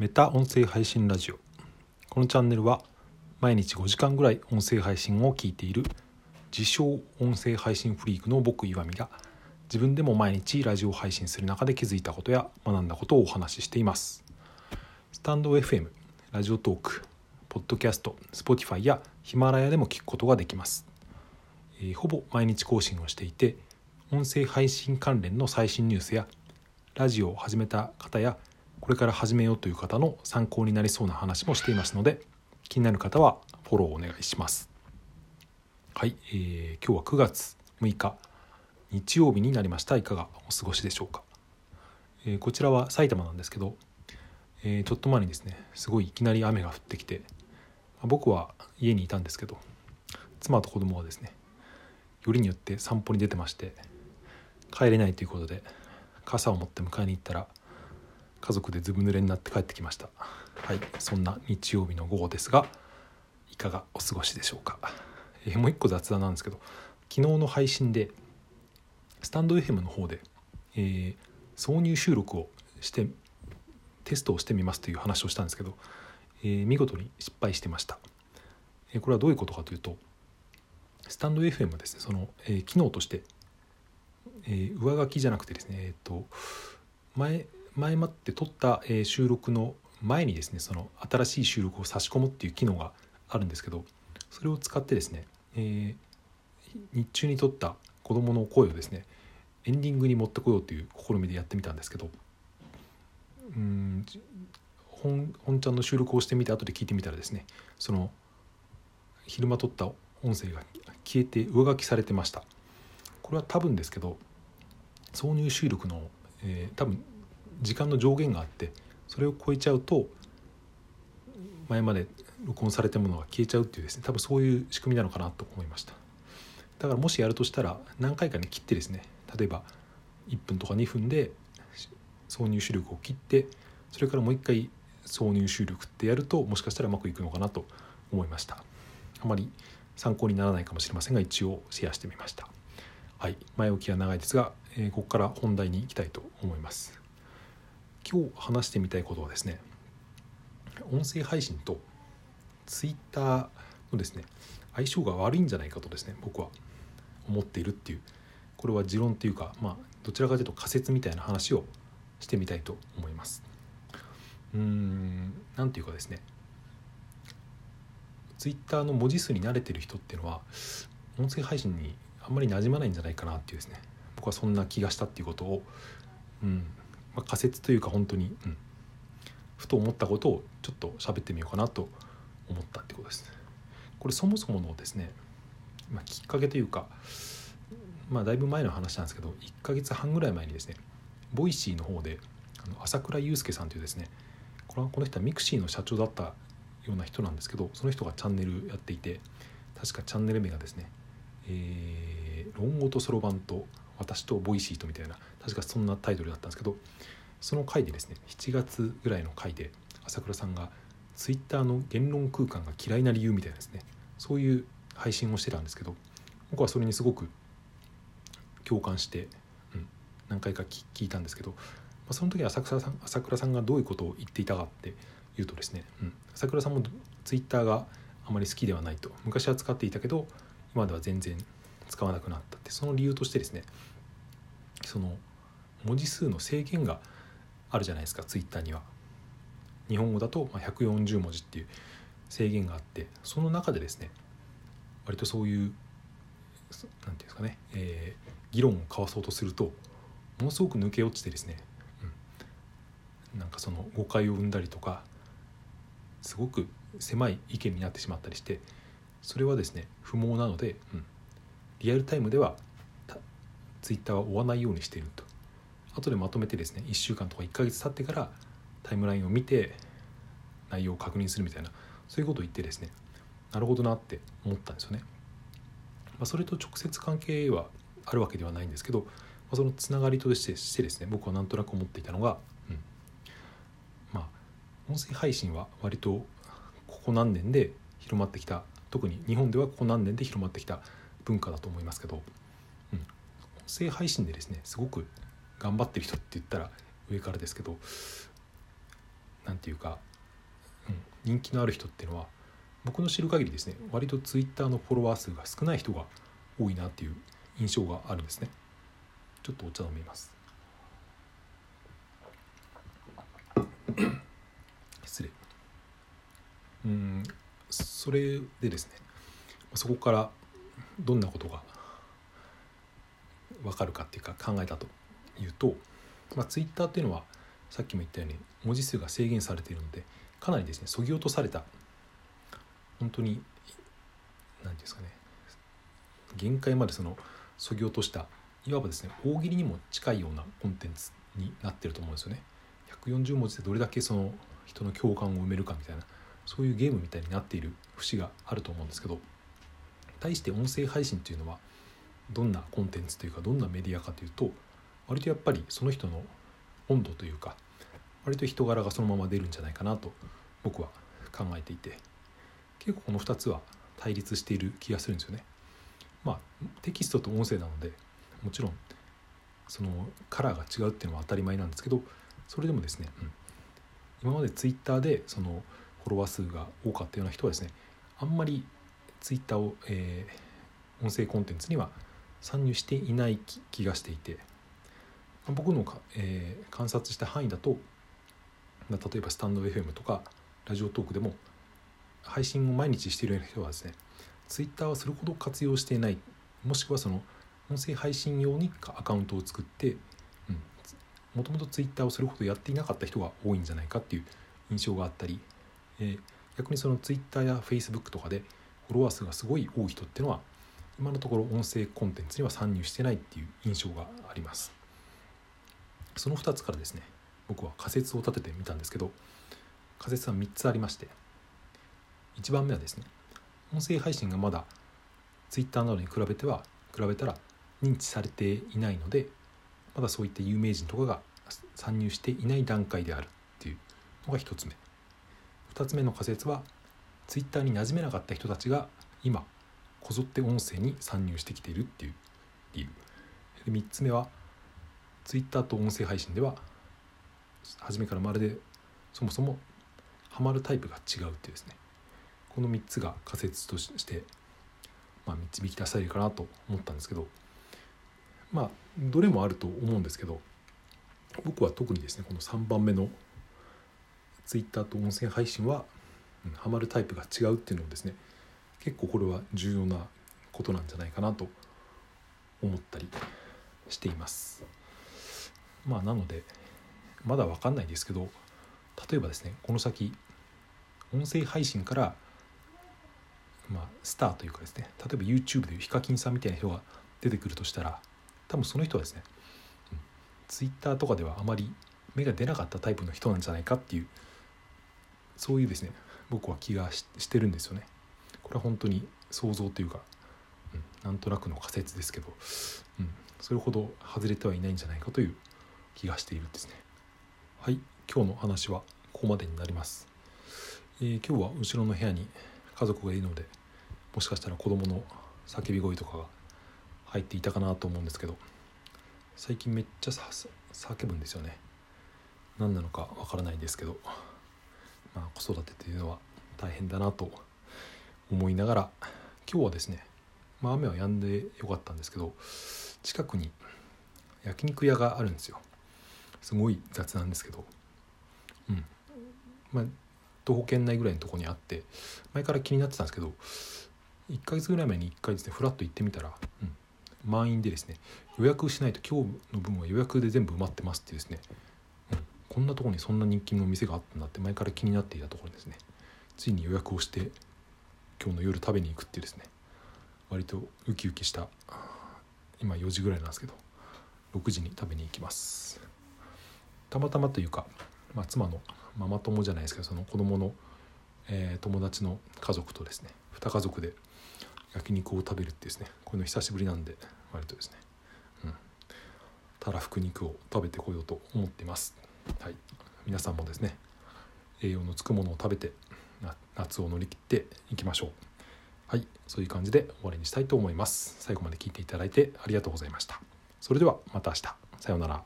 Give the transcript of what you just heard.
メタ音声配信ラジオ。このチャンネルは毎日5時間ぐらい音声配信を聞いている自称音声配信フリークの僕岩見が自分でも毎日ラジオ配信する中で気づいたことや学んだことをお話ししています。スタンド FM ラジオトークポッドキャスト Spotify やヒマラヤでも聞くことができます、えーほぼ毎日更新をしていて音声配信関連の最新ニュースやラジオを始めた方やこれから始めようという方の参考になりそうな話もしていますので気になる方はフォローお願いします。はい、えー今日は9月6日日曜日になりました。いかがお過ごしでしょうか、えーこちらは埼玉なんですけど、えーちょっと前にですねすごいいきなり雨が降ってきて僕は家にいたんですけど妻と子供はですねよりによって散歩に出てまして帰れないということで傘を持って迎えに行ったら家族でずぶ濡れになって帰ってきました。はい。そんな日曜日の午後ですがいかがお過ごしでしょうか、えーもう一個雑談なんですけど昨日の配信でスタンド FM の方で、えー挿入収録をしてテストをしてみますという話をしたんですけど、えー見事に失敗してました、えーこれはどういうことかというとスタンド FM はですねその、えー機能として、えー上書きじゃなくてですねえっ、と前前もって撮った、収録の前にですねその新しい収録を差し込むっていう機能があるんですけどそれを使ってですね、えー日中に撮った子供の声をですねエンディングに持ってこようという試みでやってみたんですけどうん本本ちゃんの収録をしてみて後で聞いてみたらですねその昼間撮った音声が消えて上書きされてました。これは多分ですけど挿入収録の、えー多分時間の上限があってそれを超えちゃうと前まで録音されたものが消えちゃうっていうですね多分そういう仕組みなのかなと思いました。だからもしやるとしたら何回かに切ってですね例えば1分とか2分で挿入収録を切ってそれからもう一回挿入収録ってやるともしかしたらうまくいくのかなと思いました。あまり参考にならないかもしれませんが一応シェアしてみました。はい。前置きは長いですが、えーここから本題に行きたいと思います。今日話してみたいことはですね音声配信とツイッターのですね相性が悪いんじゃないかとですね僕は思っているっていうこれは持論というかまあどちらかというと仮説みたいな話をしてみたいと思います。うーんなんていうかですねツイッターの文字数に慣れてる人っていうのは音声配信にあんまり馴染まないんじゃないかなっていうですね僕はそんな気がしたっていうことを、うんまあ、仮説というか本当に、うん、ふと思ったことをちょっと喋ってみようかなと思ったってことです。これそもそものですね、まあ、きっかけというか、まあ、だいぶ前の話なんですけど1ヶ月半ぐらい前にですね Voicyの方であの朝倉祐介さんというですねこれはこの人は mixiの社長だったような人なんですけどその人がチャンネルやっていて確かチャンネル名がですね「えー論語とそろばんと私と Voicy と」みたいな確かそんなタイトルだったんですけどその回でですね7月ぐらいの回で朝倉さんがツイッターの言論空間が嫌いな理由みたいなですねそういう配信をしてたんですけど僕はそれにすごく共感して、うん、何回か聞いたんですけど、まあ、その時朝倉さん朝倉さんがどういうことを言っていたかっていうとですね、うん、朝倉さんもツイッターがあまり好きではないと昔は使っていたけど今では全然使わなくなったってその理由としてですねその文字数の制限があるじゃないですかツイッターには。日本語だと140文字っていう制限があってその中でですね割とそういうそなんていうんですかね、えー議論を交わそうとするとものすごく抜け落ちてですね、うん、なんかその誤解を生んだりとかすごく狭い意見になってしまったりしてそれはですね不毛なので、うん、リアルタイムではツイッターは追わないようにしていると後でまとめてですね1週間とか1ヶ月経ってからタイムラインを見て内容を確認するみたいなそういうことを言ってですねなるほどなって思ったんですよね。まあ、それと直接関係はあるわけではないんですけど、まあ、そのつながりとしてしてですね僕はなんとなく思っていたのが、うん、まあ音声配信は割とここ何年で広まってきた特に日本ではここ何年で広まってきた文化だと思いますけど、声配信でですねすごく頑張ってる人って言ったら上からですけど何て言うか、うん、人気のある人っていうのは僕の知る限りですね割とツイッターのフォロワー数が少ない人が多いなっていう印象があるんですね。ちょっとお茶飲みます。失礼。うんそれでですねそこからどんなことが分かるかっていうか考えたというと、まあ、ツイッターっていうのはさっきも言ったように文字数が制限されているのでかなりですねそぎ落とされた本当に何て言うんですかね限界までそのそぎ落としたいわばですね大喜利にも近いようなコンテンツになってると思うんですよね。140文字でどれだけその人の共感を埋めるかみたいなそういうゲームみたいになっている節があると思うんですけど対して音声配信というのはどんなコンテンツというかどんなメディアかというと割とやっぱりその人の温度というか割と人柄がそのまま出るんじゃないかなと僕は考えていて結構この2つは対立している気がするんですよね。まあテキストと音声なのでもちろんそのカラーが違うっていうのは当たり前なんですけどそれでもですね、うん、今までツイッターでそのフォロワー数が多かったような人はですねあんまりツイッターを、えー、音声コンテンツには参入していない気がしていて僕のか、えー、観察した範囲だと例えばスタンド FM とかラジオトークでも配信を毎日している人はですねツイッターはそれほど活用していない。もしくはその音声配信用にアカウントを作ってもともとツイッターをそれほどやっていなかった人が多いんじゃないかっていう印象があったり、えー、逆にそのツイッターやフェイスブックとかでフォロワー数がすごい多い人っていうのは今のところ音声コンテンツには参入してないっていう印象があります。その2つからですね僕は仮説を立ててみたんですけど仮説は3つありまして1番目はですね音声配信がまだ Twitter などに比べては比べたら認知されていないのでまだそういった有名人とかが参入していない段階であるっていうのが1つ目。2つ目の仮説は Twitter に馴染めなかった人たちが今こぞって音声に参入してきているっていう理由。で3つ目は Twitter と音声配信では初めからまるでそもそもハマるタイプが違うっていうですね。この3つが仮説として、まあ、導き出されるかなと思ったんですけどまあどれもあると思うんですけど僕は特にですねこの3番目の Twitter と音声配信は、ハマるタイプが違うっていうのをですね結構これは重要なことなんじゃないかなと思ったりしています。まあなのでまだ分かんないですけど例えばですねこの先音声配信からまあスターというかですね例えば YouTube でいうヒカキンさんみたいな人が出てくるとしたら多分その人はですね、うん、Twitter とかではあまり芽が出なかったタイプの人なんじゃないかっていうそういうですね僕は気がしてるんですよね。これは本当に想像というか、うん、なんとなくの仮説ですけど、うん、それほど外れてはいないんじゃないかという気がしているんですね。はい今日の話はここまでになります。えー、今日は後ろの部屋に家族がいるのでもしかしたら子供の叫び声とかが入っていたかなと思うんですけど最近めっちゃ叫ぶんですよね何なのかわからないんですけど、まあ、子育てというのは大変だなと思いながら今日はですね、まあ、雨は止んでよかったんですけど近くに焼肉屋があるんですよ。すごい雑なんですけど。うん。まあ徒歩圏内ぐらいのとこにあって前から気になってたんですけど1ヶ月ぐらい前に1回ですねフラッと行ってみたら、うん、満員でですね予約しないと今日の分は予約で全部埋まってますってですね、うん、こんなとこにそんな人気の店があったんだって前から気になっていたところですね。ついに予約をして今日の夜食べに行くっていうですね。割とウキウキした今4時ぐらいなんですけど6時に食べに行きます。たまたまというか、まあ、妻のママ友じゃないですけどその子供の、えー、友達の家族とですね2家族で焼肉を食べるってですねこういうの久しぶりなんで割とですね、うん、たらふく肉を食べてこようと思っています、はい、皆さんもですね栄養のつくものを食べて夏を乗り切っていきましょう。はいそういう感じで終わりにしたいと思います。最後まで聞いていただいてありがとうございました。それではまた明日。さようなら。